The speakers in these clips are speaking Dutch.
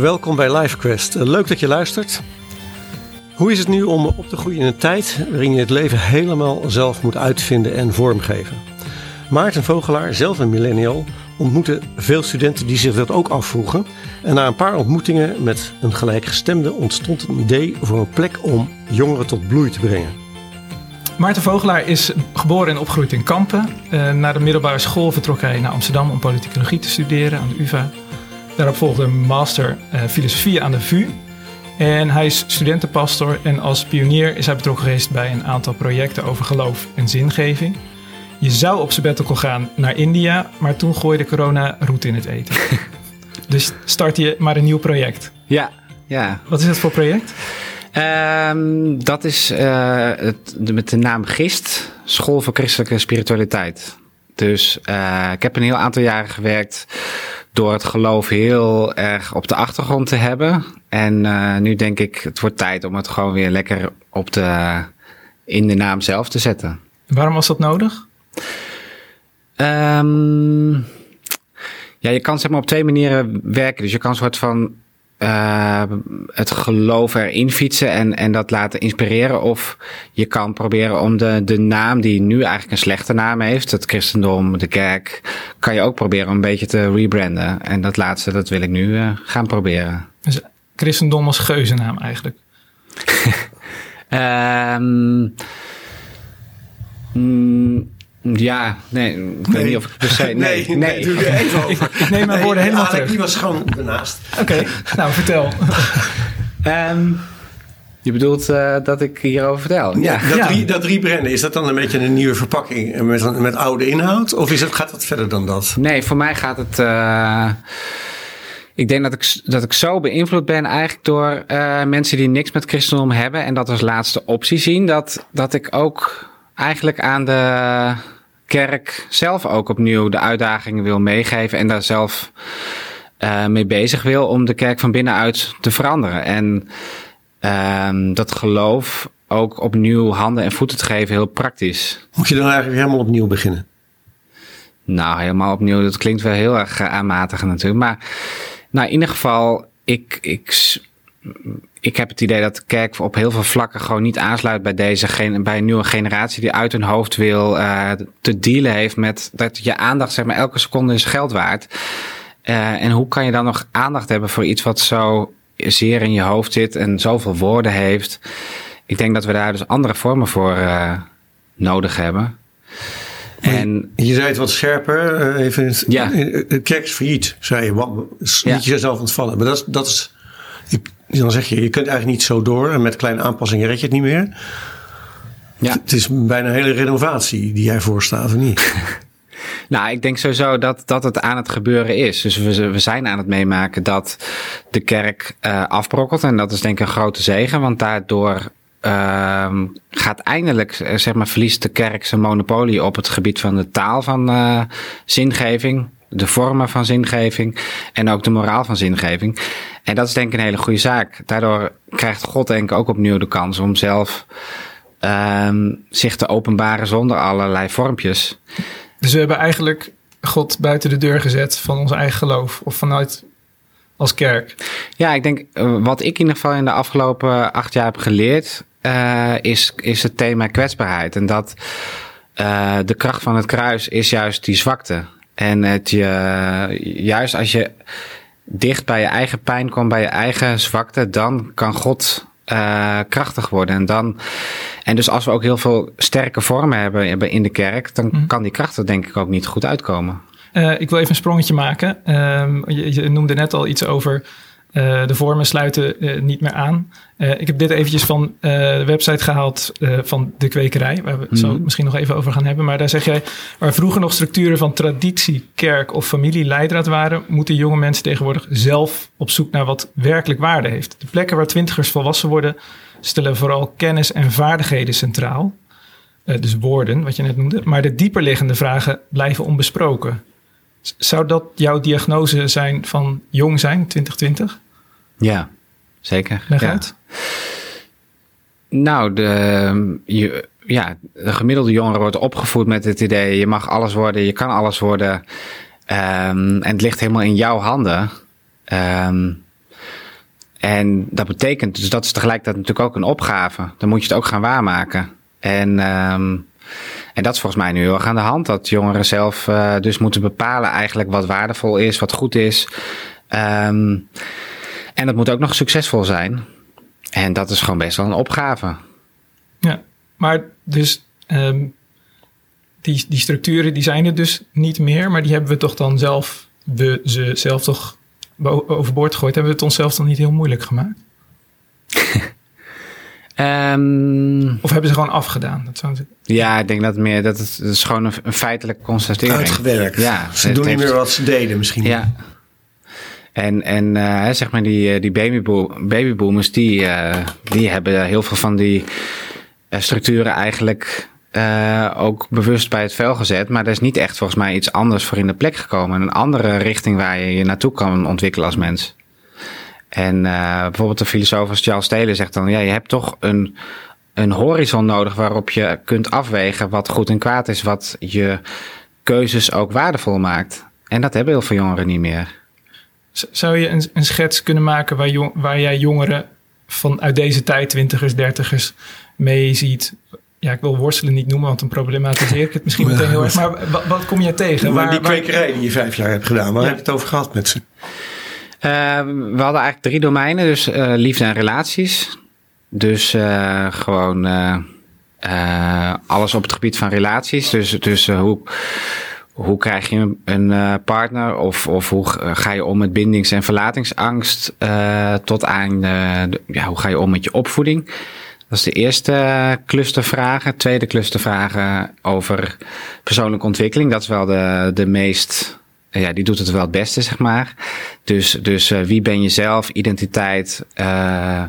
Welkom bij LifeQuest. Leuk dat je luistert. Hoe is het nu om op te groeien in een tijd waarin je het leven helemaal zelf moet uitvinden en vormgeven? Maarten Vogelaar, zelf een millennial, ontmoette veel studenten die zich dat ook afvroegen. En na een paar ontmoetingen met een gelijkgestemde ontstond een idee voor een plek om jongeren tot bloei te brengen. Maarten Vogelaar is geboren en opgegroeid in Kampen. Uh, na de middelbare school vertrok hij naar Amsterdam om politicologie te studeren aan de UvA. Daarop volgde een master uh, filosofie aan de VU. En hij is studentenpastor en als pionier is hij betrokken geweest bij een aantal projecten over geloof en zingeving. Je zou op sabbatical gaan naar India, maar toen gooide corona roet in het eten. dus start je maar een nieuw project. Ja, ja. Wat is dat voor project? Um, dat is uh, het, met de naam GIST, School voor Christelijke Spiritualiteit. Dus uh, ik heb een heel aantal jaren gewerkt door het geloof heel erg op de achtergrond te hebben. En uh, nu denk ik, het wordt tijd om het gewoon weer lekker op de, in de naam zelf te zetten. Waarom was dat nodig? Um, ja, je kan zeg maar op twee manieren werken. Dus je kan een soort van uh, het geloof erin fietsen en, en dat laten inspireren. Of je kan proberen om de, de naam die nu eigenlijk een slechte naam heeft, het christendom, de kerk, kan je ook proberen om een beetje te rebranden. En dat laatste, dat wil ik nu uh, gaan proberen. Dus christendom als geuzennaam eigenlijk? um, mm, ja, nee, ik nee. weet niet of ik per se... Nee, nee, nee. doe je even over. ik, ik neem mijn woorden helemaal terug. die was gewoon ernaast. Oké, okay, nou vertel. um, je bedoelt uh, dat ik hierover vertel? Ja, dat, ja. Re, dat rebranden, is dat dan een beetje een nieuwe verpakking met, met oude inhoud? Of is het, gaat het verder dan dat? Nee, voor mij gaat het... Uh, ik denk dat ik, dat ik zo beïnvloed ben eigenlijk door uh, mensen die niks met christendom hebben en dat als laatste optie zien, dat, dat ik ook eigenlijk aan de kerk zelf ook opnieuw de uitdagingen wil meegeven en daar zelf uh, mee bezig wil om de kerk van binnenuit te veranderen. En uh, dat geloof ook opnieuw handen en voeten te geven, heel praktisch. Moet je dan eigenlijk helemaal opnieuw beginnen? Nou, helemaal opnieuw, dat klinkt wel heel erg aanmatigend natuurlijk. Maar nou, in ieder geval, ik, ik, ik heb het idee dat de kerk op heel veel vlakken gewoon niet aansluit bij deze bij een nieuwe generatie die uit hun hoofd wil uh, te dealen heeft met dat je aandacht, zeg maar, elke seconde is geld waard. Uh, en hoe kan je dan nog aandacht hebben voor iets wat zo zeer in je hoofd zit en zoveel woorden heeft? Ik denk dat we daar dus andere vormen voor uh, nodig hebben. En, je zei het wat scherper, even. Ja. Kerk is failliet, zei je. Niet ja. jezelf ontvallen. Maar dat dat is dan zeg je, je kunt eigenlijk niet zo door en met kleine aanpassingen red je het niet meer. Ja. Het is bijna een hele renovatie die jij voorstaat, of niet? nou, ik denk sowieso dat, dat het aan het gebeuren is. Dus we, we zijn aan het meemaken dat de kerk uh, afbrokkelt. En dat is denk ik een grote zegen, want daardoor uh, gaat eindelijk, zeg maar, verliest de kerk zijn monopolie op het gebied van de taal van uh, zingeving de vormen van zingeving en ook de moraal van zingeving. En dat is denk ik een hele goede zaak. Daardoor krijgt God denk ik ook opnieuw de kans om zelf um, zich te openbaren zonder allerlei vormpjes. Dus we hebben eigenlijk God buiten de deur gezet van ons eigen geloof of vanuit als kerk. Ja, ik denk wat ik in ieder geval in de afgelopen acht jaar heb geleerd, uh, is, is het thema kwetsbaarheid. En dat uh, de kracht van het kruis is juist die zwakte. En het je, juist als je dicht bij je eigen pijn komt, bij je eigen zwakte, dan kan God uh, krachtig worden. En, dan, en dus als we ook heel veel sterke vormen hebben in de kerk, dan mm. kan die kracht er denk ik ook niet goed uitkomen. Uh, ik wil even een sprongetje maken. Um, je, je, noemde net al iets over uh, de vormen sluiten uh, niet meer aan. Uh, ik heb dit eventjes van de website gehaald van de kwekerij, waar we het mm. zo misschien nog even over gaan hebben. Maar daar zeg jij, waar vroeger nog structuren van traditie, kerk of familie leidraad waren, moeten jonge mensen tegenwoordig zelf op zoek naar wat werkelijk waarde heeft. De plekken waar twintigers volwassen worden, stellen vooral kennis en vaardigheden centraal. dus woorden, wat je net noemde. Maar de dieperliggende vragen blijven onbesproken. Zou dat jouw diagnose zijn van jong zijn, 2020? Ja, zeker. Leg ja. uit. Nou, de, je, ja, de gemiddelde jongere wordt opgevoed met het idee: je mag alles worden, je kan alles worden. Um, en het ligt helemaal in jouw handen. Ehm, en dat betekent, dus dat is tegelijkertijd natuurlijk ook een opgave. Dan moet je het ook gaan waarmaken. En, ehm, en dat is volgens mij nu heel erg aan de hand. Dat jongeren zelf uh, dus moeten bepalen eigenlijk wat waardevol is, wat goed is. Um, en dat moet ook nog succesvol zijn. En dat is gewoon best wel een opgave. Ja, maar dus um, die, die structuren die zijn er dus niet meer, maar die hebben we toch dan zelf, we ze zelf toch overboord gegooid. Hebben we het onszelf dan niet heel moeilijk gemaakt? um, of hebben ze gewoon afgedaan? Dat zou ja, ik denk dat meer dat het, dat is gewoon een, een feitelijke constatering. Uitgewerkt. Ja, ze doen niet meer wat ze deden misschien. Ja. En, en uh, zeg maar die, die babyboom, babyboomers, die, uh, die hebben heel veel van die uh, structuren eigenlijk uh, ook bewust bij het vel gezet. Maar er is niet echt volgens mij iets anders voor in de plek gekomen. Een andere richting waar je je naartoe kan ontwikkelen als mens. En uh, bijvoorbeeld de filosoof als Charles Taylor zegt dan... ja, je hebt toch een, een horizon nodig waarop je kunt afwegen... wat goed en kwaad is, wat je keuzes ook waardevol maakt. En dat hebben heel veel jongeren niet meer. Zou je een, een schets kunnen maken waar, jong, waar jij jongeren vanuit deze tijd, twintigers, dertigers, mee ziet ja, ik wil worstelen niet noemen, want dan problematiseer ik het misschien meteen heel erg. Maar wat, wat kom je tegen? Maar die kwekerij die je vijf jaar hebt gedaan, waar ja. heb je het over gehad met ze? Uh, we hadden eigenlijk drie domeinen, dus uh, liefde en relaties. Dus uh, gewoon alles op het gebied van relaties. Dus, dus hoe, hoe krijg je een partner of, of hoe ga je om met bindings- en verlatingsangst tot aan ja, hoe ga je om met je opvoeding? Dat is de eerste clustervragen. Tweede clustervragen over persoonlijke ontwikkeling. Dat is wel de, de meest, ja, die doet het wel het beste, zeg maar. Dus, dus uh, wie ben je zelf, identiteit, uh,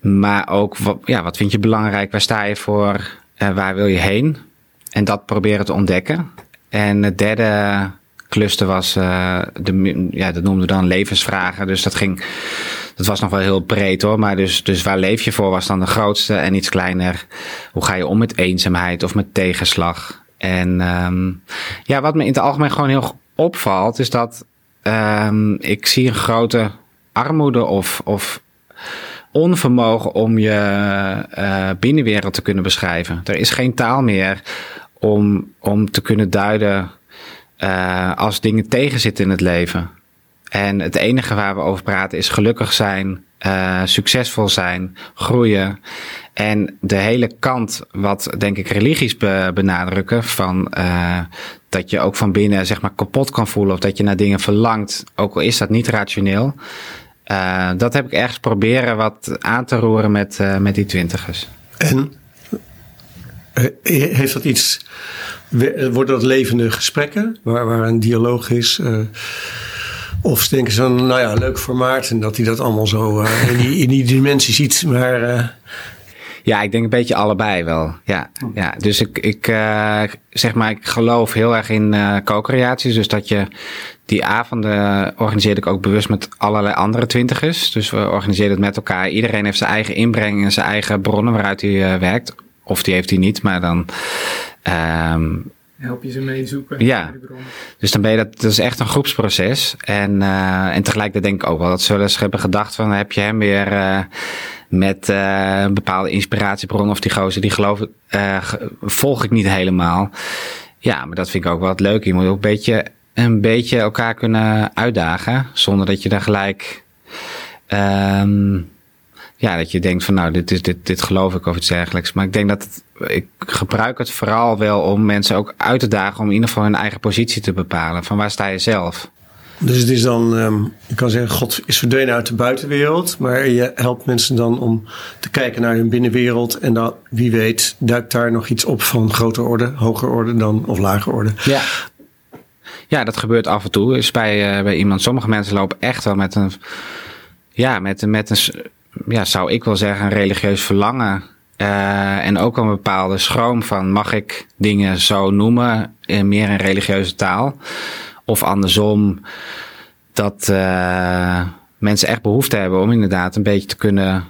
maar ook wat, ja, wat vind je belangrijk, waar sta je voor, uh, waar wil je heen? En dat proberen te ontdekken. En het derde cluster was, de, ja, dat noemden we dan levensvragen. Dus dat ging dat was nog wel heel breed hoor. Maar dus, dus waar leef je voor was dan de grootste en iets kleiner. Hoe ga je om met eenzaamheid of met tegenslag? En um, ja, wat me in het algemeen gewoon heel opvalt, is dat um, ik zie een grote armoede of, of onvermogen om je uh, binnenwereld te kunnen beschrijven. Er is geen taal meer om, om te kunnen duiden uh, als dingen tegenzitten in het leven. En het enige waar we over praten is gelukkig zijn, uh, succesvol zijn, groeien. En de hele kant, wat denk ik religies be benadrukken, van uh, dat je ook van binnen zeg maar kapot kan voelen of dat je naar dingen verlangt, ook al is dat niet rationeel. Uh, dat heb ik ergens proberen wat aan te roeren met, met die twintigers. En heeft dat iets, worden dat levende gesprekken waar, waar een dialoog is? Of denken ze nou ja, leuk voor Maarten dat hij dat allemaal zo uh, in, die, in dimensie ziet. Maar, uh... Ja, ik denk een beetje allebei wel. Ja, ja. dus ik, ik uh, zeg maar, ik geloof heel erg in co-creaties. Dus dat je die avonden organiseerde ik ook bewust met allerlei andere twintigers. Dus we organiseerden het met elkaar. Iedereen heeft zijn eigen inbreng en zijn eigen bronnen waaruit hij werkt. Of die heeft hij niet, maar dan um, help je ze mee zoeken. Ja, dus dan ben je dat, dat is echt een groepsproces. En, uh, en tegelijkertijd denk ik ook wel dat ze wel eens hebben gedacht van heb je hem weer uh, met uh, een bepaalde inspiratiebron of die gozer die geloof ik, volg ik niet helemaal. Ja, maar dat vind ik ook wel het leuk. Je moet ook een beetje, een beetje elkaar kunnen uitdagen zonder dat je daar gelijk um, ja, dat je denkt van nou, dit, is, dit, dit geloof ik of iets dergelijks. Maar ik denk dat het, ik gebruik het vooral wel om mensen ook uit te dagen om in ieder geval hun eigen positie te bepalen. Van waar sta je zelf? Dus het is dan, um, je kan zeggen, God is verdwenen uit de buitenwereld, maar je helpt mensen dan om te kijken naar hun binnenwereld en dan, wie weet, duikt daar nog iets op van groter orde, hoger orde dan, of lager orde. Ja. Ja, dat gebeurt af en toe. Is bij, uh, bij iemand. Sommige mensen lopen echt wel met een, ja, met, met een ja, zou ik wel zeggen, een religieus verlangen. Uh, en ook een bepaalde schroom van mag ik dingen zo noemen, in meer in religieuze taal. Of andersom, dat uh, mensen echt behoefte hebben om inderdaad een beetje te kunnen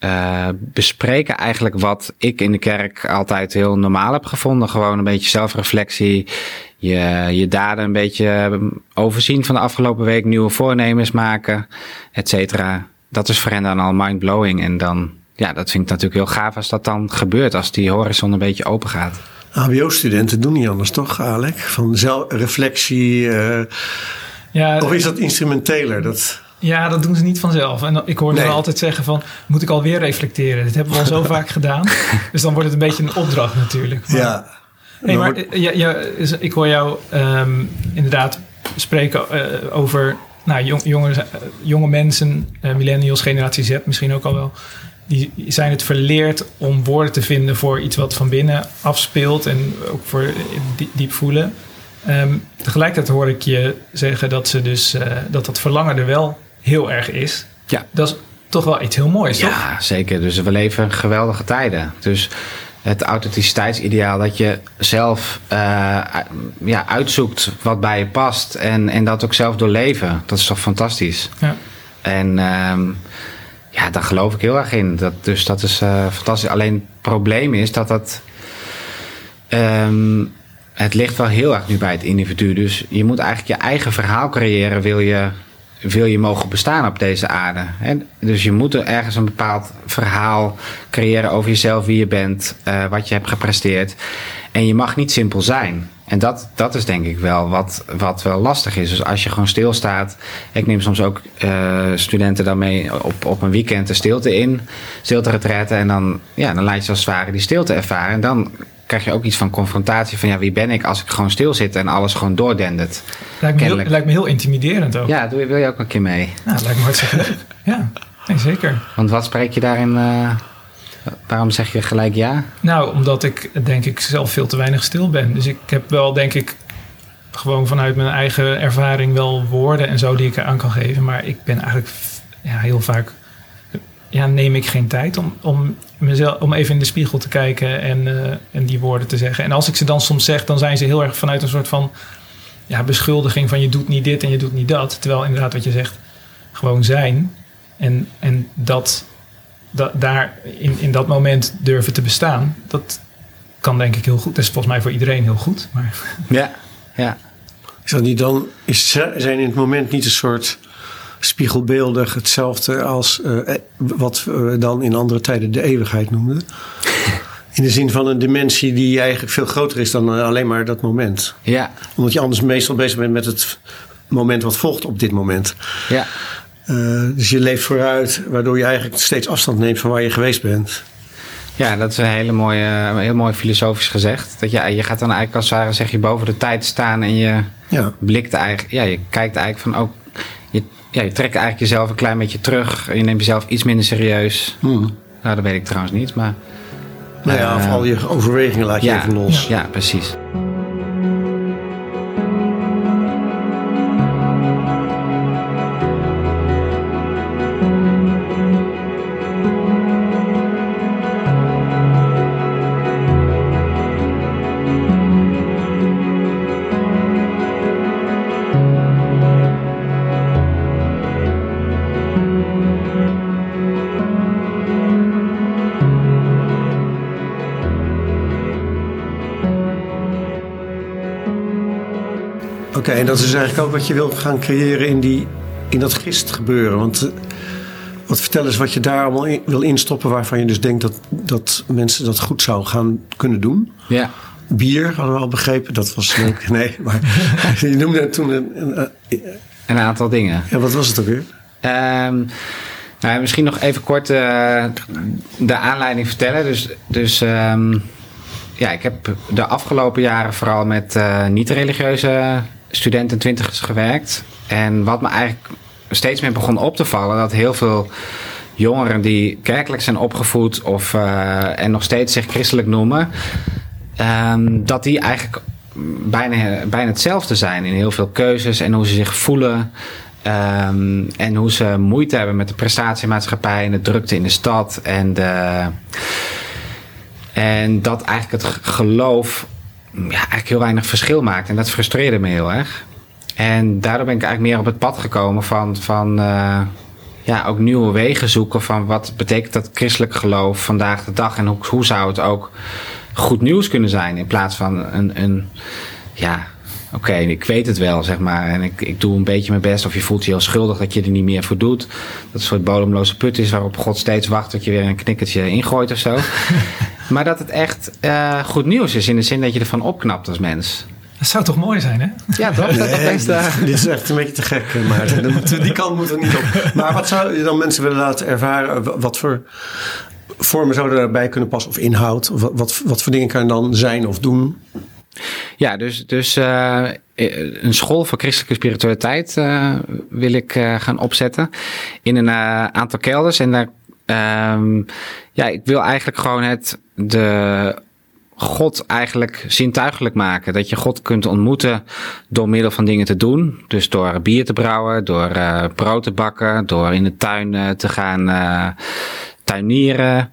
uh, bespreken eigenlijk wat ik in de kerk altijd heel normaal heb gevonden. Gewoon een beetje zelfreflectie, je, je daden een beetje overzien van de afgelopen week, nieuwe voornemens maken, et cetera. Dat is voor hen dan al mindblowing. En dan, ja, dat vind ik natuurlijk heel gaaf als dat dan gebeurt, als die horizon een beetje open gaat. HBO-studenten doen niet anders, toch, Alec? Van zelfreflectie. Uh, ja, of is dat instrumenteler? Dat... Ja, dat doen ze niet vanzelf. En ik hoor ze altijd zeggen van, moet ik alweer reflecteren? Dat hebben we al zo vaak gedaan. Dus dan wordt het een beetje een opdracht natuurlijk. Maar, ja. Nee, maar ja, ja, ik hoor jou um, inderdaad spreken uh, over nou, jong, jonge, jonge mensen, uh, millennials, generatie Z misschien ook al wel. Die zijn het verleerd om woorden te vinden voor iets wat van binnen afspeelt en ook voor diep voelen. Um, tegelijkertijd hoor ik je zeggen dat, ze dus, dat dat verlangen er wel heel erg is. Ja. Dat is toch wel iets heel moois, toch? Ja, zeker. Dus we leven geweldige tijden. Dus het authenticiteidsideaal dat je zelf uh, ja, uitzoekt wat bij je past en, en dat ook zelf doorleven. Dat is toch fantastisch. Ja. En um, ja, daar geloof ik heel erg in. Dat, dus dat is uh, fantastisch. Alleen het probleem is dat dat. Um, het ligt wel heel erg nu bij het individu. Dus je moet eigenlijk je eigen verhaal creëren, wil je wil je mogen bestaan op deze aarde. Dus je moet er ergens een bepaald verhaal creëren over jezelf, wie je bent, uh, wat je hebt gepresteerd. En je mag niet simpel zijn. En dat, dat is denk ik wel wat, wat wel lastig is. Dus als je gewoon stilstaat. Ik neem soms ook uh, studenten dan mee op, op een weekend de stilte in. Stilte retretten. En dan, ja, dan laat je als het ware die stilte ervaren. En dan krijg je ook iets van confrontatie van ja, wie ben ik als ik gewoon stil zit en alles gewoon doordendert. Lijkt me, heel, lijkt me heel intimiderend ook. Ja, doe, wil je ook een keer mee? Ja, lijkt me hartstikke leuk. Ja, nee, zeker. Want wat spreek je daarin, uh, waarom zeg je gelijk ja? Nou, omdat ik denk ik zelf veel te weinig stil ben. Dus ik heb wel denk ik gewoon vanuit mijn eigen ervaring wel woorden en zo die ik eraan kan geven. Maar ik ben eigenlijk ja, heel vaak ja, neem ik geen tijd om, om, mezelf, om even in de spiegel te kijken en, uh, en die woorden te zeggen. En als ik ze dan soms zeg, dan zijn ze heel erg vanuit een soort van ja, beschuldiging van je doet niet dit en je doet niet dat. Terwijl inderdaad wat je zegt, gewoon zijn. En, en dat, dat daar in, in dat moment durven te bestaan, dat kan denk ik heel goed. Dat is volgens mij voor iedereen heel goed. Maar... Ja, ja. Is dat niet dan, is, zijn in het moment niet een soort spiegelbeeldig hetzelfde als uh, wat we dan in andere tijden de eeuwigheid noemden. In de zin van een dimensie die eigenlijk veel groter is dan alleen maar dat moment. Ja. Omdat je anders meestal bezig bent met het moment wat volgt op dit moment. Ja. Uh, dus je leeft vooruit, waardoor je eigenlijk steeds afstand neemt van waar je geweest bent. Ja, dat is een hele mooie, heel mooi filosofisch gezegd. Dat je, je gaat dan eigenlijk als het ware zeg je boven de tijd staan en je ja. blikt eigenlijk, ja, je kijkt eigenlijk van ook, je ja, je trekt eigenlijk jezelf een klein beetje terug. Je neemt jezelf iets minder serieus. Hmm. Nou, dat weet ik trouwens niet, maar... Nou ja, uh, al je overwegingen laat je ja, even los. Ja precies. Okay, en dat is eigenlijk ook wat je wilt gaan creëren in, die, in dat gist gebeuren. Want uh, wat vertel eens wat je daar allemaal in, wil instoppen waarvan je dus denkt dat, dat mensen dat goed zouden gaan kunnen doen. Ja. Bier hadden we al begrepen, dat was leuk. Nee, maar je noemde toen een, een, een, aantal dingen. Ja, wat was het ook weer? Um, nou, misschien nog even kort uh, de aanleiding vertellen. Dus, dus um, ja, ik heb de afgelopen jaren vooral met uh, niet-religieuze studenten twintigers gewerkt. En wat me eigenlijk steeds meer begon op te vallen, dat heel veel jongeren die kerkelijk zijn opgevoed of uh, en nog steeds zich christelijk noemen, um, dat die eigenlijk bijna, bijna hetzelfde zijn in heel veel keuzes en hoe ze zich voelen. Um, en hoe ze moeite hebben met de prestatiemaatschappij en de drukte in de stad. En, de, en dat eigenlijk het geloof ja, eigenlijk heel weinig verschil maakt. En dat frustreerde me heel erg. En daardoor ben ik eigenlijk meer op het pad gekomen van, van uh, ja, ook nieuwe wegen zoeken van wat betekent dat christelijk geloof vandaag de dag en hoe, zou het ook goed nieuws kunnen zijn in plaats van een, een ja, oké, ik weet het wel, zeg maar. En ik, ik doe een beetje mijn best. Of je voelt je heel schuldig dat je er niet meer voor doet. Dat een soort bodemloze put is waarop God steeds wacht dat je weer een knikkertje ingooit of zo. maar dat het echt uh, goed nieuws is in de zin dat je ervan opknapt als mens. Dat zou toch mooi zijn, hè? Ja, toch? Nee, dat dit is echt een beetje te gek, maar die kant moet er niet op. Maar wat zou je dan mensen willen laten ervaren? Wat voor vormen zouden daarbij kunnen passen? Of inhoud? Of wat, wat voor dingen kan je dan zijn of doen? Ja, dus, dus uh, een school voor christelijke spiritualiteit uh, wil ik uh, gaan opzetten. In een aantal kelders. En daar, um, ja, ik wil eigenlijk gewoon het, de God eigenlijk zintuigelijk maken. Dat je God kunt ontmoeten door middel van dingen te doen. Dus door bier te brouwen, door brood te bakken, door in de tuin te gaan tuinieren.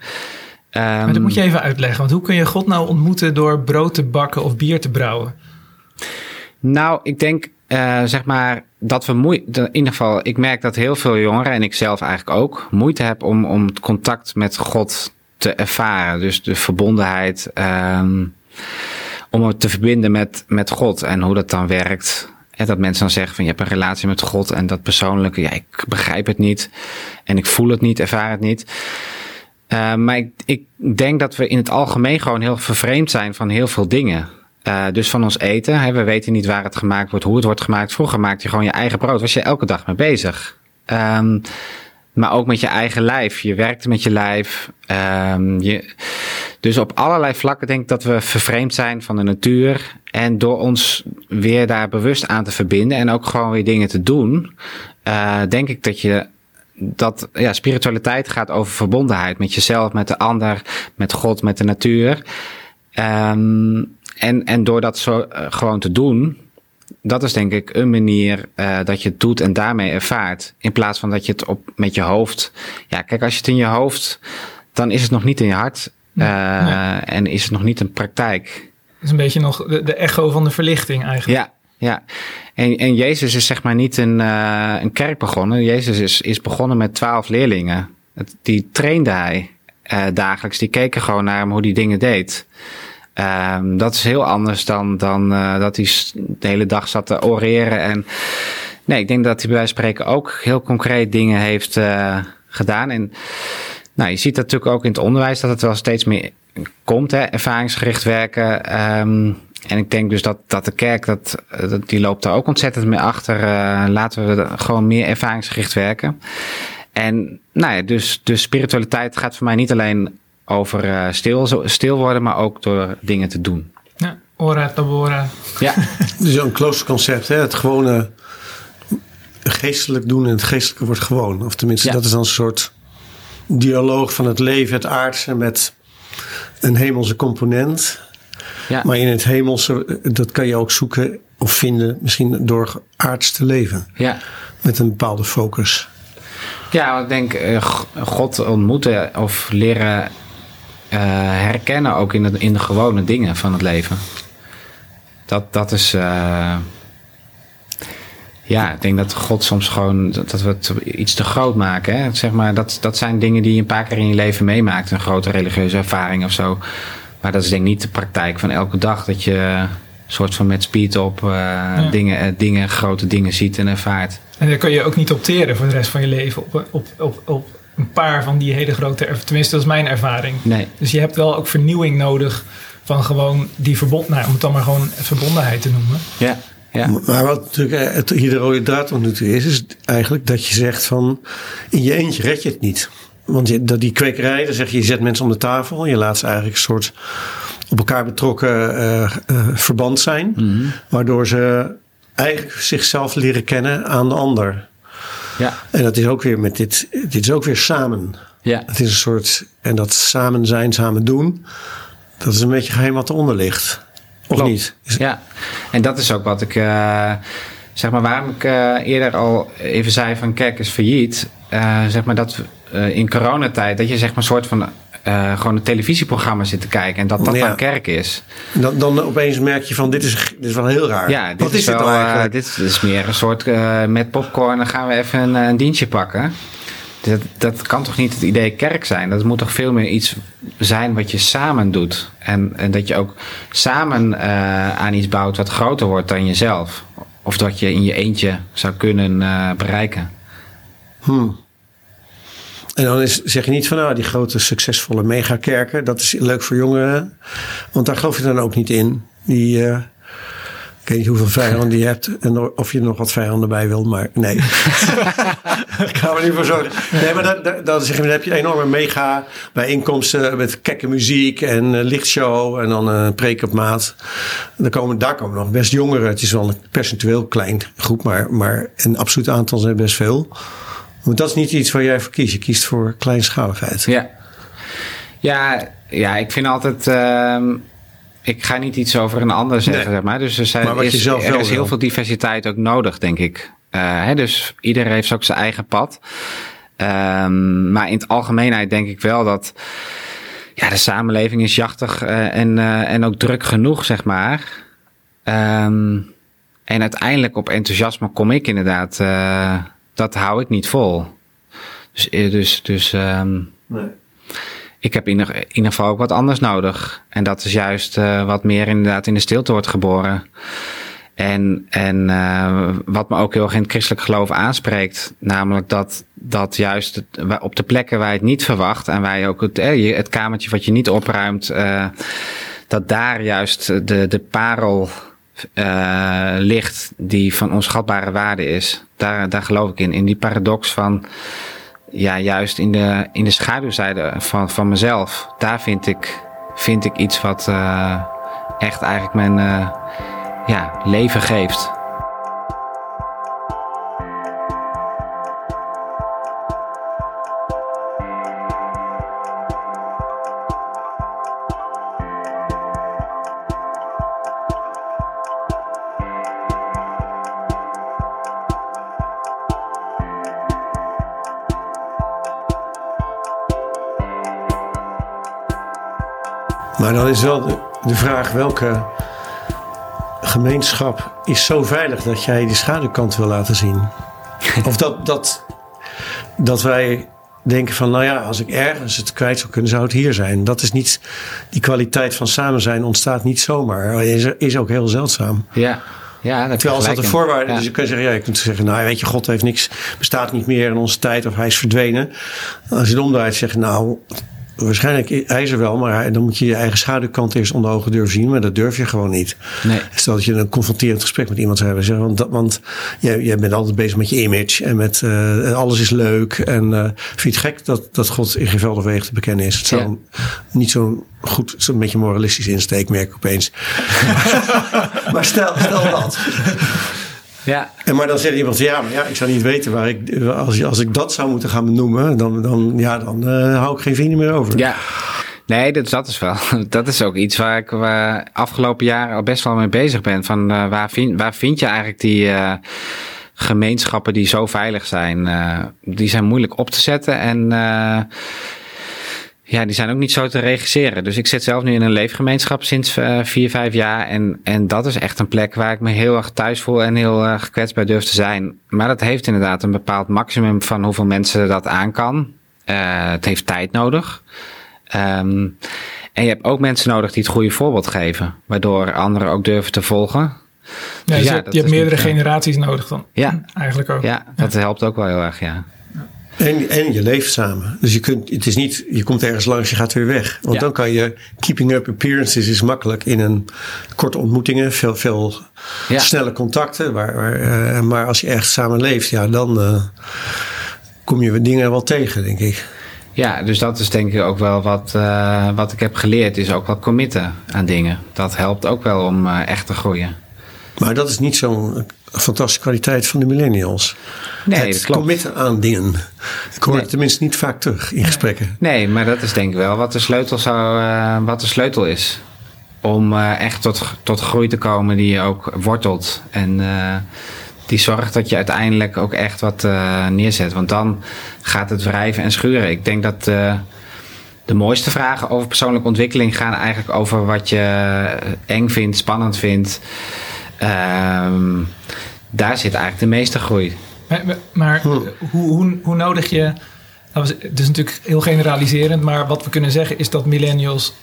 maar dat moet je even uitleggen. Want hoe kun je God nou ontmoeten door brood te bakken of bier te brouwen? Nou, ik denk uh, zeg maar dat we moeite. In ieder geval, ik merk dat heel veel jongeren en ik zelf eigenlijk ook moeite heb om, om het contact met God te ervaren. Dus de verbondenheid. Um, om het te verbinden met, met God en hoe dat dan werkt. En dat mensen dan zeggen van je hebt een relatie met God en dat persoonlijke, ja, ik begrijp het niet en ik voel het niet, ervaar het niet. Uh, maar ik, ik denk dat we in het algemeen gewoon heel vervreemd zijn van heel veel dingen. Uh, dus van ons eten. Hè, we weten niet waar het gemaakt wordt, hoe het wordt gemaakt. Vroeger maakte je gewoon je eigen brood. Was je elke dag mee bezig. Um, maar ook met je eigen lijf. Je werkte met je lijf. Um, je, dus op allerlei vlakken denk ik dat we vervreemd zijn van de natuur. En door ons weer daar bewust aan te verbinden en ook gewoon weer dingen te doen, uh, denk ik dat je dat ja, spiritualiteit gaat over verbondenheid met jezelf, met de ander, met God, met de natuur. Um, en, en door dat zo uh, gewoon te doen, dat is denk ik een manier uh, dat je het doet en daarmee ervaart. In plaats van dat je het op met je hoofd. Ja, kijk, als je het in je hoofd, dan is het nog niet in je hart. Uh, nee. En is het nog niet een praktijk. Het is een beetje nog de, de echo van de verlichting eigenlijk. Ja, ja. En, en Jezus is zeg maar niet een, uh, een kerk begonnen. Jezus is, is begonnen met twaalf leerlingen. Die trainde hij dagelijks. Die keken gewoon naar hem hoe die dingen deed. Um, dat is heel anders dan, dan uh, dat hij de hele dag zat te oreren. En nee, ik denk dat hij bij wijze van spreken ook heel concreet dingen heeft uh, gedaan. En nou, je ziet dat natuurlijk ook in het onderwijs dat het wel steeds meer komt, hè, ervaringsgericht werken. Um, en ik denk dus dat, dat de kerk, dat, die loopt daar ook ontzettend mee achter. Uh, laten we gewoon meer ervaringsgericht werken. En nou ja, dus, dus spiritualiteit gaat voor mij niet alleen over uh, stil, stil worden, maar ook door dingen te doen. Ja, ora tabora. Ja. dus een kloosterconcept, hè? het gewone geestelijk doen en het geestelijke wordt gewoon. Of tenminste, ja. dat is dan een soort dialoog van het leven, het aardse met een hemelse component. Ja. Maar in het hemelse, dat kan je ook zoeken of vinden, misschien door aards te leven. Ja. Met een bepaalde focus. Ja, ik denk uh, God ontmoeten of leren herkennen ook in de, in de gewone dingen van het leven. Dat, dat is. Uh, ja, ik denk dat God soms gewoon. dat we het iets te groot maken. Hè? Zeg maar, dat, dat zijn dingen die je een paar keer in je leven meemaakt. Een grote religieuze ervaring of zo. Maar dat is denk ik niet de praktijk van elke dag. Dat je een soort van met speed op uh, ja. dingen, dingen, grote dingen ziet en ervaart. En daar kan je ook niet opteren voor de rest van je leven. Op, op, op, op een paar van die hele grote... Tenminste, dat is mijn ervaring. Nee. Dus je hebt wel ook vernieuwing nodig van gewoon die verbond... Nou, om het dan maar gewoon verbondenheid te noemen. Ja. Ja. Maar wat natuurlijk het, hier de rode draad tot nu toe is, is eigenlijk dat je zegt van in je eentje red je het niet. Want je, dat die kwekerij, dan zeg je, je zet mensen om de tafel. Je laat ze eigenlijk een soort op elkaar betrokken uh, uh, verband zijn. Mm -hmm. Waardoor ze eigenlijk zichzelf leren kennen aan de ander. Ja. En dat is ook weer met dit, dit is ook weer samen. Ja. Het is een soort, en dat samen zijn, samen doen, dat is een beetje geheim wat eronder ligt. Of Klopt. niet? Is, ja, en dat is ook wat ik, uh, zeg maar, waarom ik uh, eerder al even zei van kerk is failliet. Uh, zeg maar dat in coronatijd, dat je zeg maar een soort van uh, gewoon een televisieprogramma zit te kijken en dat dat ja. dan kerk is. Dan, dan opeens merk je van dit is, dit is wel heel raar. Ja, dit Wat is, is wel, dit dan eigenlijk? Uh, dit, is meer een soort uh, met popcorn, dan gaan we even een, een dienstje pakken. Dat, dat kan toch niet het idee kerk zijn? Dat moet toch veel meer iets zijn wat je samen doet. En, en dat je ook samen uh, aan iets bouwt wat groter wordt dan jezelf. Of dat je in je eentje zou kunnen uh, bereiken. Hmm. En dan is, zeg je niet van nou, die grote succesvolle megakerken, dat is leuk voor jongeren. Want daar geloof je dan ook niet in. Die, uh, ik weet niet hoeveel vijanden je hebt en of je nog wat vijanden bij wil, maar nee. Ik ga er niet voor zorgen. Nee, maar dan, zeg je, dan heb je enorme mega bijeenkomsten met kekke muziek en uh, lichtshow en dan een preek op maat. Dan komen, daar komen nog best jongeren. Het is wel een percentueel klein groep, maar, maar een absoluut aantal zijn best veel. Want dat is niet iets waar jij voor kiest. Je kiest voor kleinschaligheid. Ja, ja, ja ik vind altijd. Uh, ik ga niet iets over een ander zeggen, nee. zeg maar. Dus er, zijn, maar is, er is heel veel diversiteit ook nodig, denk ik. Uh, hè, dus iedereen heeft ook zijn eigen pad. Um, maar in het algemeenheid denk ik wel dat. Ja, de samenleving is jachtig uh, en, uh, en ook druk genoeg, zeg maar. Um, en uiteindelijk op enthousiasme kom ik inderdaad dat hou ik niet vol. Dus, dus, dus um, nee. ik heb in ieder, in ieder geval ook wat anders nodig. En dat is juist uh, wat meer inderdaad in de stilte wordt geboren. En, en uh, wat me ook heel erg in het christelijk geloof aanspreekt, namelijk dat, dat juist het, op de plekken waar je het niet verwacht en waar je ook het, het kamertje wat je niet opruimt, uh, dat daar juist de, de parel uh, ligt die van onschatbare waarde is. Daar, daar geloof ik in. In die paradox van, ja, juist in de, in de schaduwzijde van, van mezelf. Daar vind ik, vind ik iets wat uh, echt eigenlijk mijn uh, ja, leven geeft. Is wel de, de, vraag welke gemeenschap is zo veilig dat jij die schaduwkant wil laten zien. of dat, dat, dat wij denken van, nou ja, als ik ergens het kwijt zou kunnen, zou het hier zijn. Dat is niet, die kwaliteit van samen zijn ontstaat niet zomaar. Is, is ook heel zeldzaam. Ja. Ja, dat Terwijl als dat een voorwaarde ja. Dus je kunt zeggen, ja, je kunt zeggen, nou weet je, God heeft niks, bestaat niet meer in onze tijd of hij is verdwenen. Als je het omdraait, zeg je, nou, Waarschijnlijk hij is er wel, maar dan moet je je eigen schaduwkant eerst onder ogen durven zien. Maar dat durf je gewoon niet. Nee. Stel dat je een confronterend gesprek met iemand zou hebben. Zeggen, want want jij, jij bent altijd bezig met je image en met uh, alles is leuk. En uh, vind je het gek dat, dat God in geen wegen te bekennen is? Het zou ja. niet zo'n goed, zo'n beetje moralistisch insteek, merk ik opeens. maar stel, stel dat. Ja. En maar dan zegt iemand, ja, maar ja, ik zou niet weten waar ik, als, als ik dat zou moeten gaan benoemen, dan, dan, ja, dan uh, hou ik geen vrienden meer over. Ja. Nee, dat, dat is wel. Dat is ook iets waar ik waar afgelopen jaren al best wel mee bezig ben. Van uh, waar, vind, waar vind je eigenlijk die uh, gemeenschappen die zo veilig zijn? die zijn moeilijk op te zetten en ja, die zijn ook niet zo te regisseren. Dus ik zit zelf nu in een leefgemeenschap sinds uh, vier, vijf jaar. En, en dat is echt een plek waar ik me heel erg thuis voel en heel erg kwetsbaar durf te zijn. Maar dat heeft inderdaad een bepaald maximum van hoeveel mensen dat aan kan. Uh, het heeft tijd nodig. Um, en je hebt ook mensen nodig die het goede voorbeeld geven. Waardoor anderen ook durven te volgen. Ja, dus ja, je, je hebt meerdere generaties nodig dan. Ja. Eigenlijk ook. Ja, dat helpt ook wel heel erg, ja. En, en je leeft samen. Dus je, kunt, het is niet, je komt ergens langs, je gaat weer weg. Want Ja. dan kan je, keeping up appearances is makkelijk in een korte ontmoetingen, veel, veel Ja. snelle contacten. Waar, waar, eh, maar als je echt samen leeft, ja, dan eh, kom je dingen wel tegen, denk ik. Ja, dus dat is denk ik ook wel wat, uh, wat ik heb geleerd. Is ook wel committen aan dingen. Dat helpt ook wel om echt te groeien. Maar dat is niet zo'n fantastische kwaliteit van de millennials. Nee, het dat klopt. committen aan dingen. Ik hoor Nee. het tenminste niet vaak terug in gesprekken. Nee, maar dat is denk ik wel wat de sleutel, zou, uh, wat de sleutel is. Om uh, echt tot, tot groei te komen die ook wortelt. En uh, die zorgt dat je uiteindelijk ook echt wat neerzet. Want dan gaat het wrijven en schuren. Ik denk dat de mooiste vragen over persoonlijke ontwikkeling gaan eigenlijk over wat je eng vindt, spannend vindt. Um, daar zit eigenlijk de meeste groei. Maar, maar Hm. hoe, hoe, hoe nodig je Dat was dus natuurlijk heel generaliserend, maar wat we kunnen zeggen is dat millennials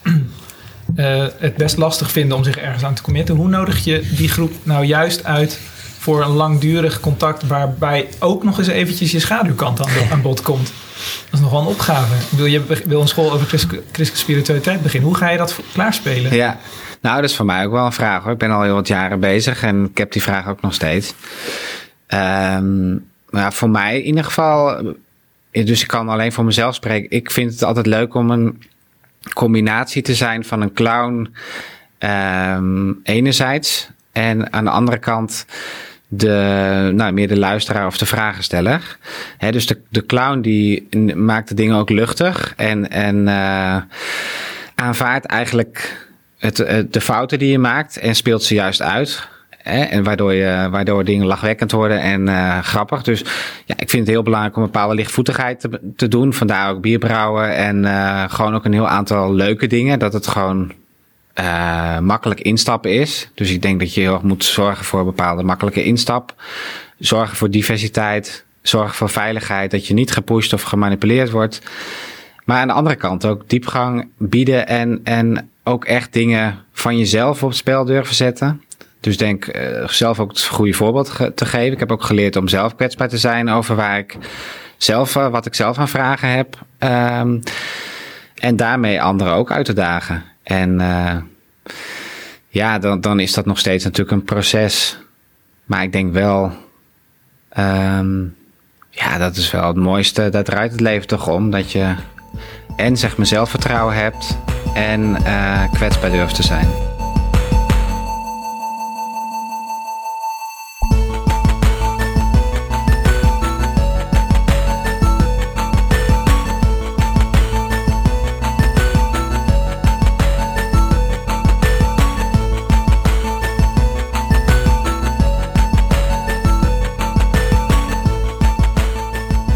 uh, het best lastig vinden om zich ergens aan te committen. Hoe nodig je die groep nou juist uit voor een langdurig contact waarbij ook nog eens eventjes je schaduwkant aan, aan bod komt? Dat is nog wel een opgave. Wil je wil een school over christelijke spiritualiteit beginnen? Hoe ga je dat klaarspelen? Ja, nou, dat is voor mij ook wel een vraag hoor. Ik ben al heel wat jaren bezig en ik heb die vraag ook nog steeds. Um, maar voor mij in ieder geval, eh, dus ik kan alleen voor mezelf spreken. Ik vind het altijd leuk om een combinatie te zijn van een clown um, enerzijds en aan de andere kant de, nou, meer de luisteraar of de vragensteller. Dus de, de clown die maakt de dingen ook luchtig en, en uh, aanvaardt eigenlijk het, de fouten die je maakt en speelt ze juist uit. En waardoor, je, waardoor dingen lachwekkend worden en uh, grappig. Dus ja, ik vind het heel belangrijk om een bepaalde lichtvoetigheid te, doen. Vandaar ook bierbrouwen en gewoon ook een heel aantal leuke dingen. Dat het gewoon uh, makkelijk instappen is. Dus ik denk dat je heel erg moet zorgen voor een bepaalde makkelijke instap. Zorgen voor diversiteit. Zorgen voor veiligheid. Dat je niet gepusht of gemanipuleerd wordt. Maar aan de andere kant ook diepgang bieden en, en ook echt dingen van jezelf op het spel durven zetten. Dus denk uh, zelf ook het goede voorbeeld te geven. Ik heb ook geleerd om zelf kwetsbaar te zijn over waar ik zelf, uh, wat ik zelf aan vragen heb. Um, en daarmee anderen ook uit te dagen. En uh, ja, dan, dan is dat nog steeds natuurlijk een proces. Maar ik denk wel, um, ja, dat is wel het mooiste. Daar draait het leven toch om. Dat je en zeg maar zelfvertrouwen hebt en kwetsbaar durft te zijn.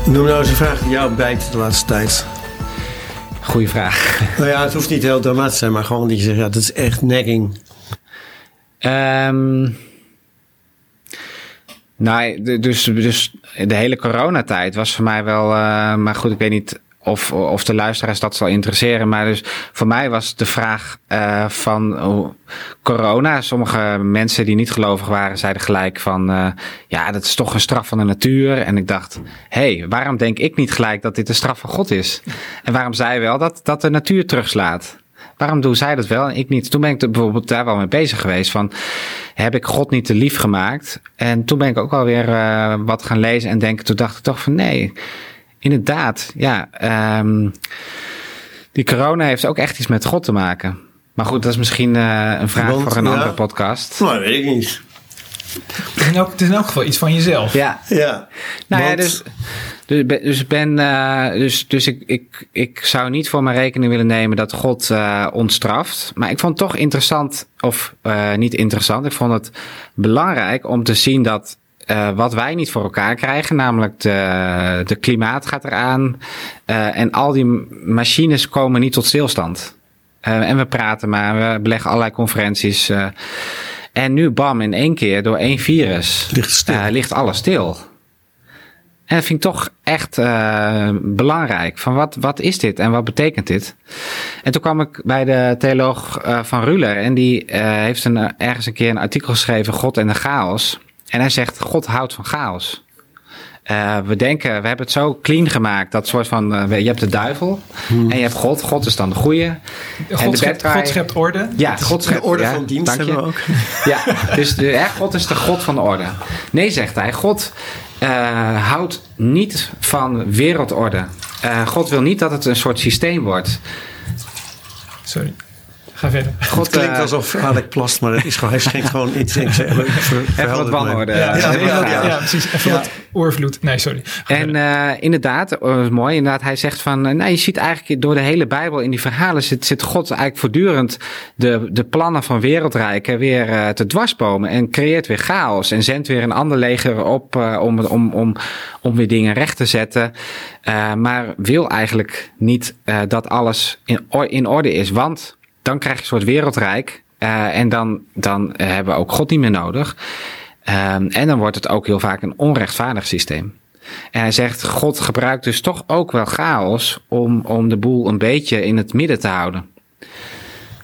Noem nou eens een vraag die jou bijt de laatste tijd. Goeie vraag. Nou ja, het hoeft niet heel dramatisch te zijn, maar gewoon die je zegt, ja, dat is echt nagging. Um, nou, dus, dus de hele coronatijd was voor mij wel, uh, maar goed, ik weet niet of, of de luisteraars dat zal interesseren. Maar dus voor mij was de vraag uh, van uh, corona. Sommige mensen die niet gelovig waren, zeiden gelijk van uh, ja, dat is toch een straf van de natuur. En ik dacht, hé, hey, waarom denk ik niet gelijk dat dit een straf van God is? En waarom zij wel dat, dat de natuur terugslaat? Waarom doen zij dat wel en ik niet? Toen ben ik bijvoorbeeld daar wel mee bezig geweest van, heb ik God niet te lief gemaakt? En toen ben ik ook alweer uh, wat gaan lezen en denken, toen dacht ik toch van nee, inderdaad, ja. Um, die corona heeft ook echt iets met God te maken. Maar goed, dat is misschien uh, een vraag Want, voor een ja. andere podcast. Nou, weet ik niet. Het is, in elk, het is in elk geval iets van jezelf. Ja. ja. Nou Want... ja, dus, dus, dus, ben, uh, dus, dus ik, ik, ik zou niet voor mijn rekening willen nemen dat God uh, ons straft. Maar ik vond het toch interessant, of uh, niet interessant, ik vond het belangrijk om te zien dat uh, wat wij niet voor elkaar krijgen, namelijk de, de klimaat gaat eraan. Uh, en al die machines komen niet tot stilstand. Uh, en we praten maar, we beleggen allerlei conferenties. en nu, bam, in één keer door één virus ligt, stil. ligt alles stil. En dat vind ik toch echt belangrijk. Van wat, wat is dit en wat betekent dit? En toen kwam ik bij de theoloog van Ruler. En die heeft een, ergens een keer een artikel geschreven, God en de chaos. En hij zegt, God houdt van chaos. Uh, we denken, we hebben het zo clean gemaakt. Dat soort van, uh, je hebt de duivel hmm. en je hebt God. God is dan de goede. God, en de schept, God schept orde. Ja, God schept de orde ja, van dienst hebben we ook. Ja, dus de, hè, God is de God van de orde. Nee, zegt hij, God uh, houdt niet van wereldorde. God wil niet dat het een soort systeem wordt. Sorry. Ga verder. God, het klinkt alsof Alec plast, maar het is gewoon, hij schenkt gewoon iets. Zeg, Even wat wanorde. Ja, ja, ja, ja, ja, precies. Even wat oorvloed. Nee, sorry. Ga en uh, inderdaad, uh, mooi. Inderdaad, hij zegt van, uh, nou, je ziet eigenlijk door de hele Bijbel in die verhalen zit, zit God eigenlijk voortdurend de, de plannen van wereldrijken weer te dwarsbomen en creëert weer chaos en zendt weer een ander leger op om, om, om, om weer dingen recht te zetten. maar wil eigenlijk niet dat alles in, in orde is, want dan krijg je een soort wereldrijk. Uh, en dan, dan hebben we ook God niet meer nodig. Um, en dan wordt het ook heel vaak een onrechtvaardig systeem. En hij zegt, God gebruikt dus toch ook wel chaos om, om de boel een beetje in het midden te houden.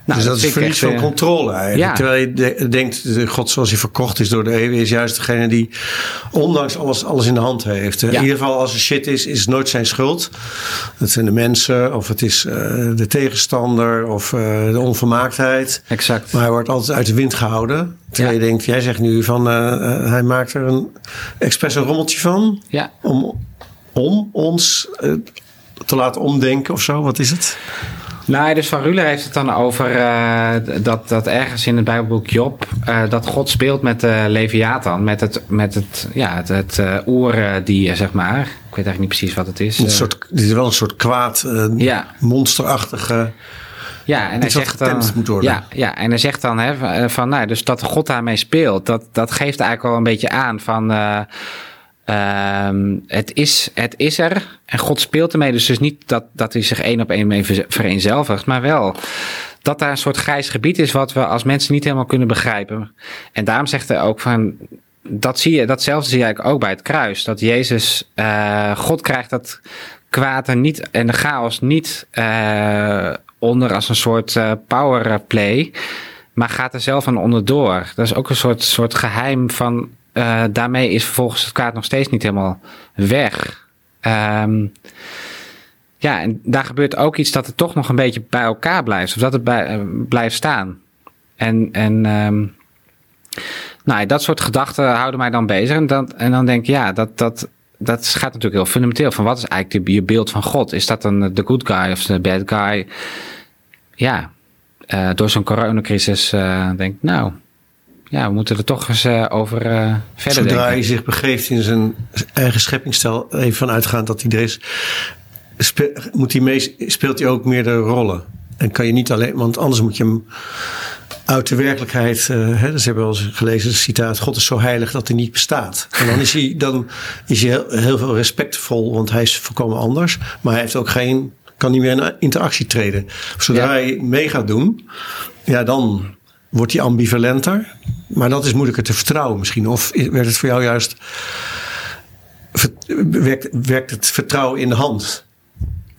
Nou, dus dat, is verlies van controle eigenlijk. Terwijl je denkt, God zoals hij verkocht is door de eeuwen, is juist degene die ondanks alles, alles in de hand heeft. In ieder geval als er shit is, is het nooit zijn schuld. Het zijn de mensen, of het is uh, de tegenstander, of uh, de onvermaaktheid. Exact. Maar hij wordt altijd uit de wind gehouden. Terwijl je denkt, jij zegt nu van, uh, hij maakt er een expres een rommeltje van. Om, om ons te laten omdenken of zo. Wat is het? Nou, dus Van Ruler heeft het dan over uh, dat, dat ergens in het Bijbelboek Job uh, dat God speelt met de Leviathan, met het, met het, ja, het, het uh, oerdier, zeg maar. Ik weet eigenlijk niet precies wat het is. Een soort, dit is wel een soort kwaad, ja. monsterachtige. Ja, en hij zegt dan, moet worden. Ja, ja, en hij zegt dan hè, van, nou, dus dat God daarmee speelt, dat, dat geeft eigenlijk al een beetje aan van. Um, het, is, het is er en God speelt ermee. Dus, dus niet dat, dat hij zich één op één mee vereenzelvigt, maar wel dat daar een soort grijs gebied is wat we als mensen niet helemaal kunnen begrijpen. En daarom zegt hij ook van. Dat zie je, datzelfde zie je ook bij het kruis. Dat Jezus, uh, God krijgt dat kwaad en, niet, en de chaos niet uh, onder als een soort uh, powerplay. Maar gaat er zelf aan onderdoor. Dat is ook een soort, soort geheim van uh, daarmee is vervolgens het kaart nog steeds niet helemaal weg. Um, ja, en daar gebeurt ook iets dat het toch nog een beetje bij elkaar blijft. Of dat het uh, blijft staan. En, en um, nou, dat soort gedachten houden mij dan bezig. En dan, en dan denk ik, ja, dat, dat, dat gaat natuurlijk heel fundamenteel. Van wat is eigenlijk je beeld van God? Is dat dan de good guy of de bad guy? Ja, uh, door zo'n coronacrisis denk ik, nou, ja, we moeten er toch eens uh, over uh, verder Zodra hij zich begeeft in zijn eigen scheppingsstijl, even vanuitgaand dat hij er is, moet hij mee, speelt hij ook meerdere rollen. En kan je niet alleen, want anders moet je hem uit de werkelijkheid. Uh, hè, dus hebben we al gelezen het citaat: God is zo heilig dat hij niet bestaat. En dan is hij, dan is hij heel, heel veel respectvol, want hij is volkomen anders. Maar hij heeft ook geen, kan niet meer in interactie treden. Zodra ja. hij mee gaat doen, ja, dan wordt hij ambivalenter. Maar dat is moeilijker te vertrouwen misschien. Of werd het voor jou juist. Werkt, werkt het vertrouwen in de hand?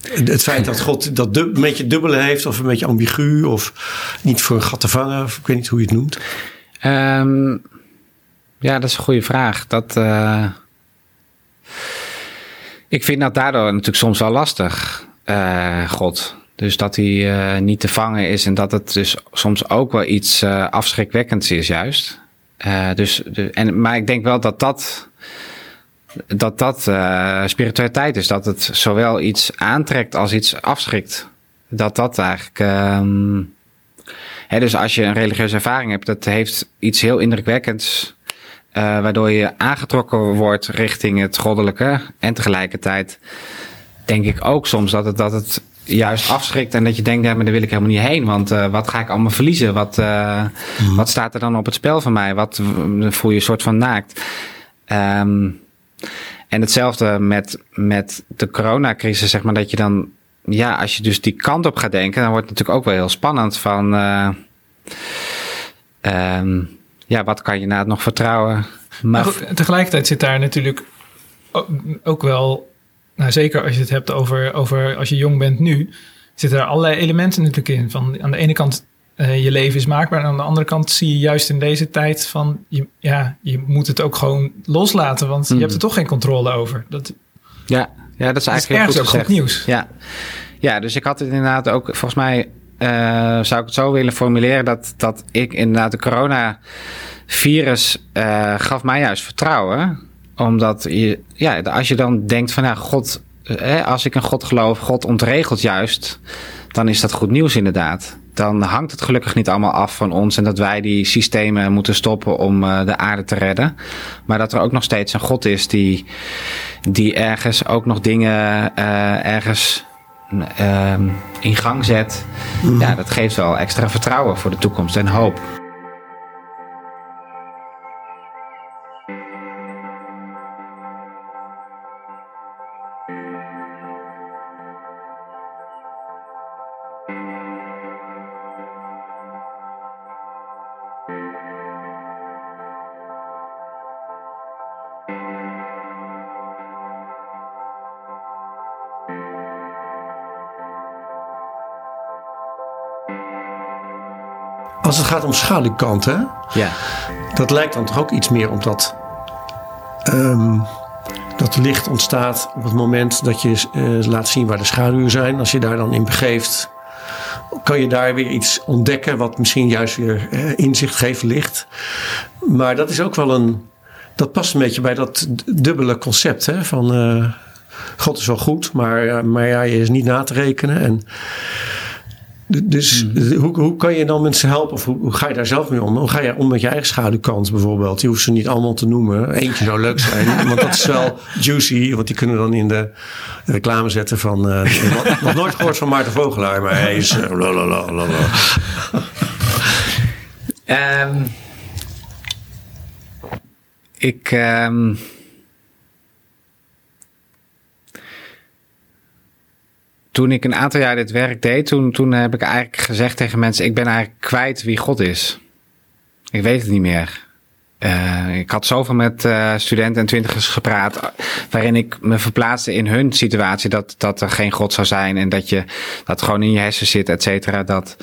Het feit dat God dat een beetje dubbele heeft, of een beetje ambigu, of niet voor een gat te vangen, of ik weet niet hoe je het noemt. Um, ja, dat is een goede vraag. Dat, uh, ik vind dat daardoor natuurlijk soms wel lastig, uh, God. Dus dat hij uh, niet te vangen is en dat het dus soms ook wel iets uh, afschrikwekkends is, juist. Uh, dus, de, en, maar ik denk wel dat dat, dat, dat spiritualiteit is. Dat het zowel iets aantrekt als iets afschrikt. Dat dat eigenlijk. Um, hè, dus als je een religieuze ervaring hebt, dat heeft iets heel indrukwekkends. waardoor je aangetrokken wordt richting het goddelijke. En tegelijkertijd denk ik ook soms dat het, dat het juist afschrikt en dat je denkt, ja, maar daar wil ik helemaal niet heen. Want uh, wat ga ik allemaal verliezen? Wat, uh, mm. wat staat er dan op het spel van mij? Wat voel je een soort van naakt? Um, en hetzelfde met, met de coronacrisis, zeg maar, dat je dan, ja, als je dus die kant op gaat denken, dan wordt het natuurlijk ook wel heel spannend van, uh, um, ja, wat kan je nou nog vertrouwen? Maar goed, tegelijkertijd zit daar natuurlijk ook wel nou, zeker als je het hebt over, over als je jong bent nu, zitten er allerlei elementen natuurlijk in. Van aan de ene kant uh, je leven is maakbaar. En aan de andere kant zie je juist in deze tijd van je, ja, je moet het ook gewoon loslaten, want mm. je hebt er toch geen controle over. Dat, ja, ja, dat is eigenlijk dat is goed, ook goed nieuws. Ja. ja, dus ik had het inderdaad ook, volgens mij uh, zou ik het zo willen formuleren dat, dat ik inderdaad de coronavirus uh, gaf mij juist vertrouwen omdat je, ja, als je dan denkt van, ja, God, hè, als ik in God geloof, God ontregelt juist, dan is dat goed nieuws inderdaad. Dan hangt het gelukkig niet allemaal af van ons en dat wij die systemen moeten stoppen om uh, de aarde te redden. Maar dat er ook nog steeds een God is die, die ergens ook nog dingen uh, ergens uh, in gang zet. Mm. Ja, dat geeft wel extra vertrouwen voor de toekomst en hoop. Gaat om schaduwkanten, Ja. dat lijkt dan toch ook iets meer op dat. ehm, dat licht ontstaat op het moment dat je eh, laat zien waar de schaduwen zijn. Als je daar dan in begeeft, kan je daar weer iets ontdekken wat misschien juist weer eh, inzicht geeft, licht. Maar dat is ook wel een. Dat past een beetje bij dat dubbele concept hè, van. eh, God is wel goed, maar, maar ja, je is niet na te rekenen. En dus Hmm. hoe, hoe kan je dan mensen helpen? Of hoe, hoe ga je daar zelf mee om? Hoe ga je om met je eigen schaduwkant bijvoorbeeld? Je hoeft ze niet allemaal te noemen. Eentje zou leuk zijn, want dat is wel juicy. Want die kunnen we dan in de reclame zetten van... eh, nog- nog nooit gehoord van Maarten Vogelaar, maar hij is... lalalala. Ehm, ik. ehm, toen ik een aantal jaar dit werk deed, toen, toen heb ik eigenlijk gezegd tegen mensen: ik ben eigenlijk kwijt wie God is. Ik weet het niet meer. Eh, ik had zoveel met eh, studenten en twintigers gepraat, waarin ik me verplaatste in hun situatie, dat, dat er geen God zou zijn en dat je dat gewoon in je hersen zit, et cetera. Dat,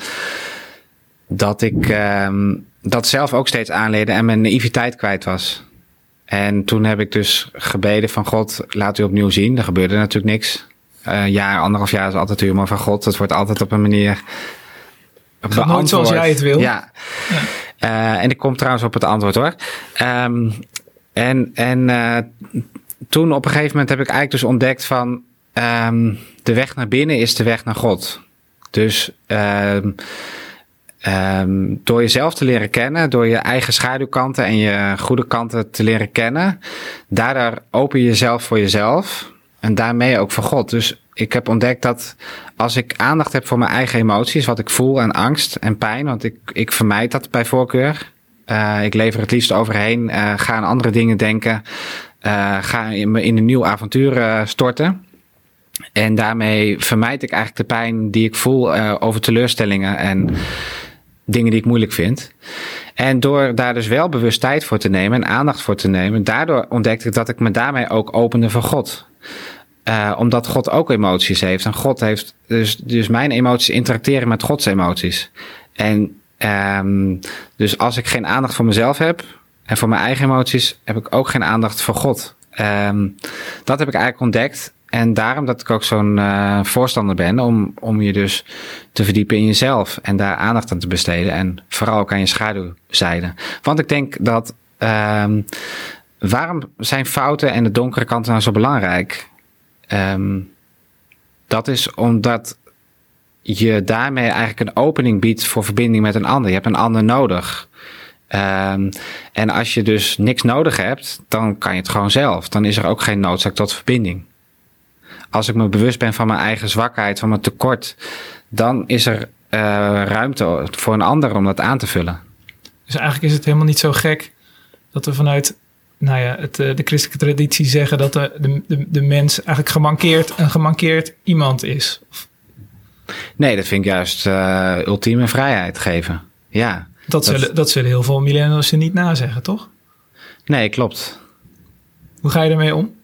dat ik ehm, dat zelf ook steeds aanleerde en mijn naïviteit kwijt was. En toen heb ik dus gebeden van God, laat u opnieuw zien. Er gebeurde natuurlijk niks. Eh, Een jaar, anderhalf jaar is altijd humor van God. Het wordt altijd op een manier nooit zoals jij het wil. Ja. Eh, en ik kom trouwens op het antwoord hoor. Ehm, en en eh, toen op een gegeven moment heb ik eigenlijk dus ontdekt van... ehm, de weg naar binnen is de weg naar God. Dus... Ehm, door jezelf te leren kennen, door je eigen schaduwkanten en je goede kanten te leren kennen, daardoor open je jezelf voor jezelf en daarmee ook voor God. Dus ik heb ontdekt dat als ik aandacht heb voor mijn eigen emoties, wat ik voel en angst en pijn, want ik, ik vermijd dat bij voorkeur. Uh, ik lever het liefst overheen, uh, ga aan andere dingen denken, uh, ga in, in een nieuw avontuur storten. En daarmee vermijd ik eigenlijk de pijn die ik voel over teleurstellingen en dingen die ik moeilijk vind. En door daar dus wel bewust tijd voor te nemen en aandacht voor te nemen, daardoor ontdekte ik dat ik me daarmee ook opende voor God. Uh, omdat God ook emoties heeft. En God heeft. Dus, dus mijn emoties interacteren met Gods emoties. En um, dus als ik geen aandacht voor mezelf heb en voor mijn eigen emoties, heb ik ook geen aandacht voor God. Um, dat heb ik eigenlijk ontdekt. En daarom dat ik ook zo'n uh, voorstander ben om, om je dus te verdiepen in jezelf en daar aandacht aan te besteden. En vooral ook aan je schaduwzijde. Want ik denk dat. Um, waarom zijn fouten en de donkere kanten nou zo belangrijk? Um, dat is omdat je daarmee eigenlijk een opening biedt voor verbinding met een ander. Je hebt een ander nodig. Um, en als je dus niks nodig hebt, dan kan je het gewoon zelf. Dan is er ook geen noodzaak tot verbinding. Als ik me bewust ben van mijn eigen zwakheid, van mijn tekort, dan is er uh, ruimte voor een ander om dat aan te vullen. Dus eigenlijk is het helemaal niet zo gek dat we vanuit nou ja, het, de christelijke traditie zeggen dat de, de, de, mens eigenlijk gemankeerd, een gemankeerd iemand is. Nee, dat vind ik juist uh, ultieme vrijheid geven. Ja. Dat, dat, zullen, dat zullen heel veel millennials je niet nazeggen, toch? Nee, klopt. Hoe ga je ermee om?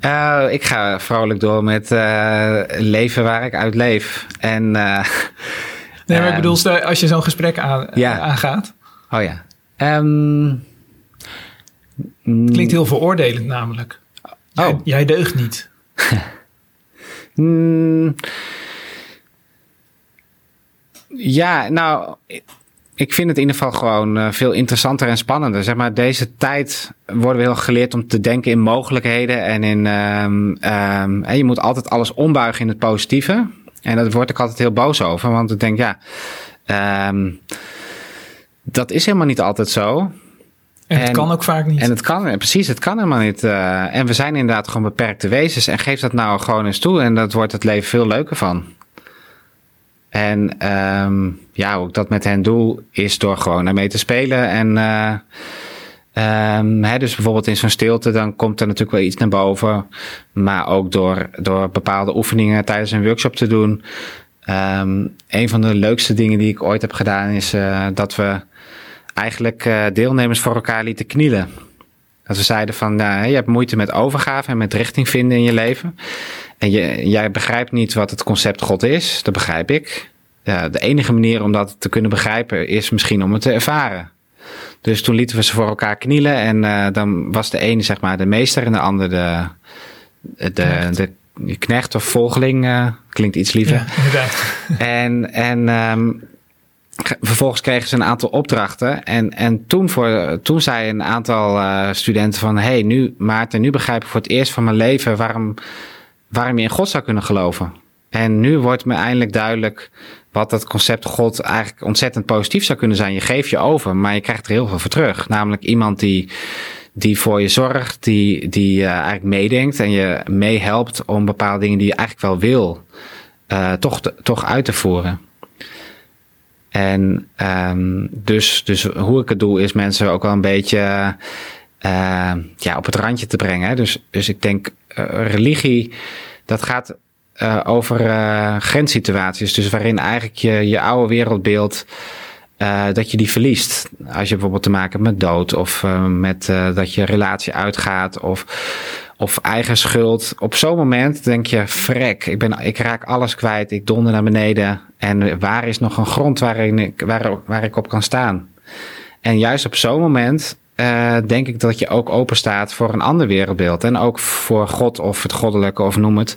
Uh, ik ga vrolijk door met uh, leven waar ik uit leef. En, nee, maar ik bedoel, als je zo'n gesprek aan, ja. aangaat. Oh ja. Um, klinkt heel veroordelend namelijk. Oh. Jij, jij deugt niet. mm, ja, nou, ik vind het in ieder geval gewoon uh, veel interessanter en spannender. Zeg maar, deze tijd worden we heel geleerd om te denken in mogelijkheden en in. Um, um, en je moet altijd alles ombuigen in het positieve. En daar word ik altijd heel boos over, want ik denk, ja, um, dat is helemaal niet altijd zo. En het kan ook vaak niet. En het kan, precies, het kan helemaal niet. Uh, en we zijn inderdaad gewoon beperkte wezens. En geef dat nou gewoon eens toe. En dat wordt het leven veel leuker van. En um, ja, hoe ik dat met hen doe, is door gewoon ermee te spelen. En uh, um, hè, dus bijvoorbeeld in zo'n stilte, dan komt er natuurlijk wel iets naar boven. Maar ook door, door bepaalde oefeningen tijdens een workshop te doen. Um, een van de leukste dingen die ik ooit heb gedaan, is uh, dat we eigenlijk uh, deelnemers voor elkaar lieten knielen. Dat we zeiden van, uh, je hebt moeite met overgave en met richting vinden in je leven. En je, jij begrijpt niet wat het concept God is, dat begrijp ik. ja, de enige manier om dat te kunnen begrijpen is misschien om het te ervaren. Dus toen lieten we ze voor elkaar knielen en uh, dan was de ene zeg maar de meester en de ander de, de, de, de knecht of volgeling. Uh, klinkt iets liever. Ja, inderdaad. En, en um, vervolgens kregen ze een aantal opdrachten. En, en toen, voor, toen zei een aantal uh, studenten van... hey, nu Maarten, nu begrijp ik voor het eerst van mijn leven... waarom, waarom je in God zou kunnen geloven. En nu wordt me eindelijk duidelijk wat dat concept God eigenlijk ontzettend positief zou kunnen zijn. Je geeft je over, maar je krijgt er heel veel voor terug. Namelijk iemand die, die voor je zorgt, die, die uh, eigenlijk meedenkt en je meehelpt om bepaalde dingen die je eigenlijk wel wil, uh, toch, toch uit te voeren. En um, dus, dus hoe ik het doe, is mensen ook wel een beetje uh, ja, op het randje te brengen. Dus, dus ik denk, religie, dat gaat uh, over uh, grenssituaties. Dus waarin eigenlijk je, je oude wereldbeeld. Uh, dat je die verliest. Als je bijvoorbeeld te maken hebt met dood. Of met dat je relatie uitgaat. Of, of eigen schuld. Op zo'n moment denk je: frek, ik, ben, ik raak alles kwijt. Ik donder naar beneden. En waar is nog een grond waarin ik, waar, waar ik op kan staan? En juist op zo'n moment uh, denk ik dat je ook open staat voor een ander wereldbeeld. En ook voor God of het goddelijke of noem het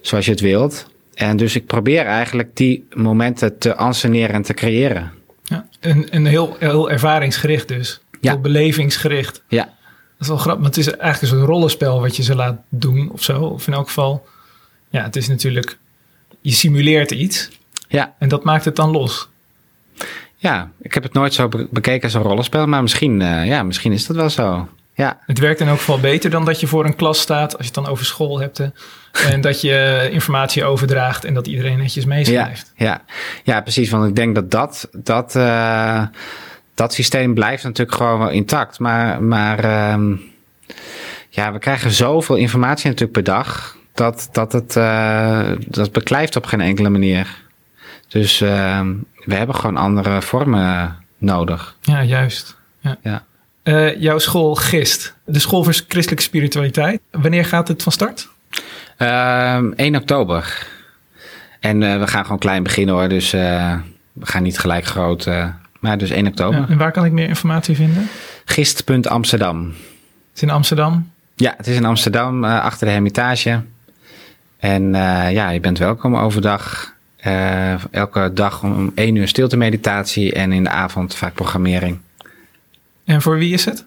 zoals je het wilt. En dus ik probeer eigenlijk die momenten te anseneren en te creëren. Ja, een, een heel, heel ervaringsgericht dus. Ja. Heel belevingsgericht. Ja. Dat is wel grappig, maar het is eigenlijk een soort rollenspel wat je ze laat doen of zo. Of in elk geval, ja, het is natuurlijk, je simuleert iets. Ja. En dat maakt het dan los. Ja, ik heb het nooit zo bekeken als een rollenspel, maar misschien, uh, ja, misschien is dat wel zo. Ja. Het werkt in elk geval beter dan dat je voor een klas staat, als je het dan over school hebt. En dat je informatie overdraagt en dat iedereen netjes meeschrijft. Ja, ja. ja, precies. Want ik denk dat dat, dat, uh, dat systeem blijft natuurlijk gewoon wel intact. Maar, maar um, ja, we krijgen zoveel informatie natuurlijk per dag. Dat, dat het uh, dat beklijft op geen enkele manier. Dus uh, we hebben gewoon andere vormen nodig. Ja, juist. Ja. ja. Uh, jouw school GIST, de School voor Christelijke Spiritualiteit. Wanneer gaat het van start? Uh, 1 oktober. En uh, we gaan gewoon klein beginnen hoor. Dus we gaan niet gelijk groot. Maar dus 1 oktober. Ja, en waar kan ik meer informatie vinden? Gist.amsterdam. Het is in Amsterdam? Ja, het is in Amsterdam, achter de Hermitage. En ja, je bent welkom overdag. elke dag om 1 uur stilte meditatie en in de avond vaak programmering. En voor wie is het?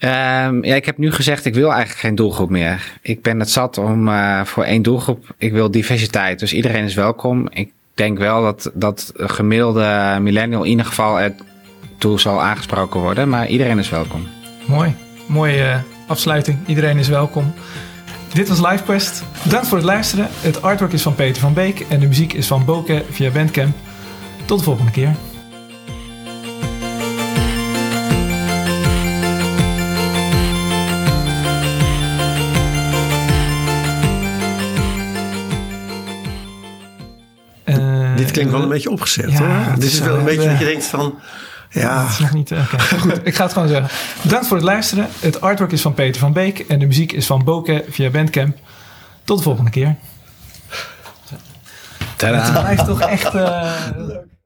Um, ja, ik heb nu gezegd, ik wil eigenlijk geen doelgroep meer. Ik ben het zat om uh, voor één doelgroep. Ik wil diversiteit. Dus iedereen is welkom. Ik denk wel dat, dat gemiddelde millennial in ieder geval ertoe zal aangesproken worden. Maar iedereen is welkom. Mooi. Mooie uh, afsluiting. Iedereen is welkom. Dit was LiveQuest. Bedankt voor het luisteren. Het artwork is van Peter van Beek en de muziek is van Boke via Bandcamp. Tot de volgende keer. Dit klinkt wel een beetje opgezet ja, hoor. Dit is wel een beetje dat je denkt van... Ja. Dat is nog niet... Okay. Goed, ik ga het gewoon zeggen. Bedankt voor het luisteren. Het artwork is van Peter van Beek. En de muziek is van Boke via Bandcamp. Tot de volgende keer. Tadaa. Het blijft toch echt... Uh, leuk.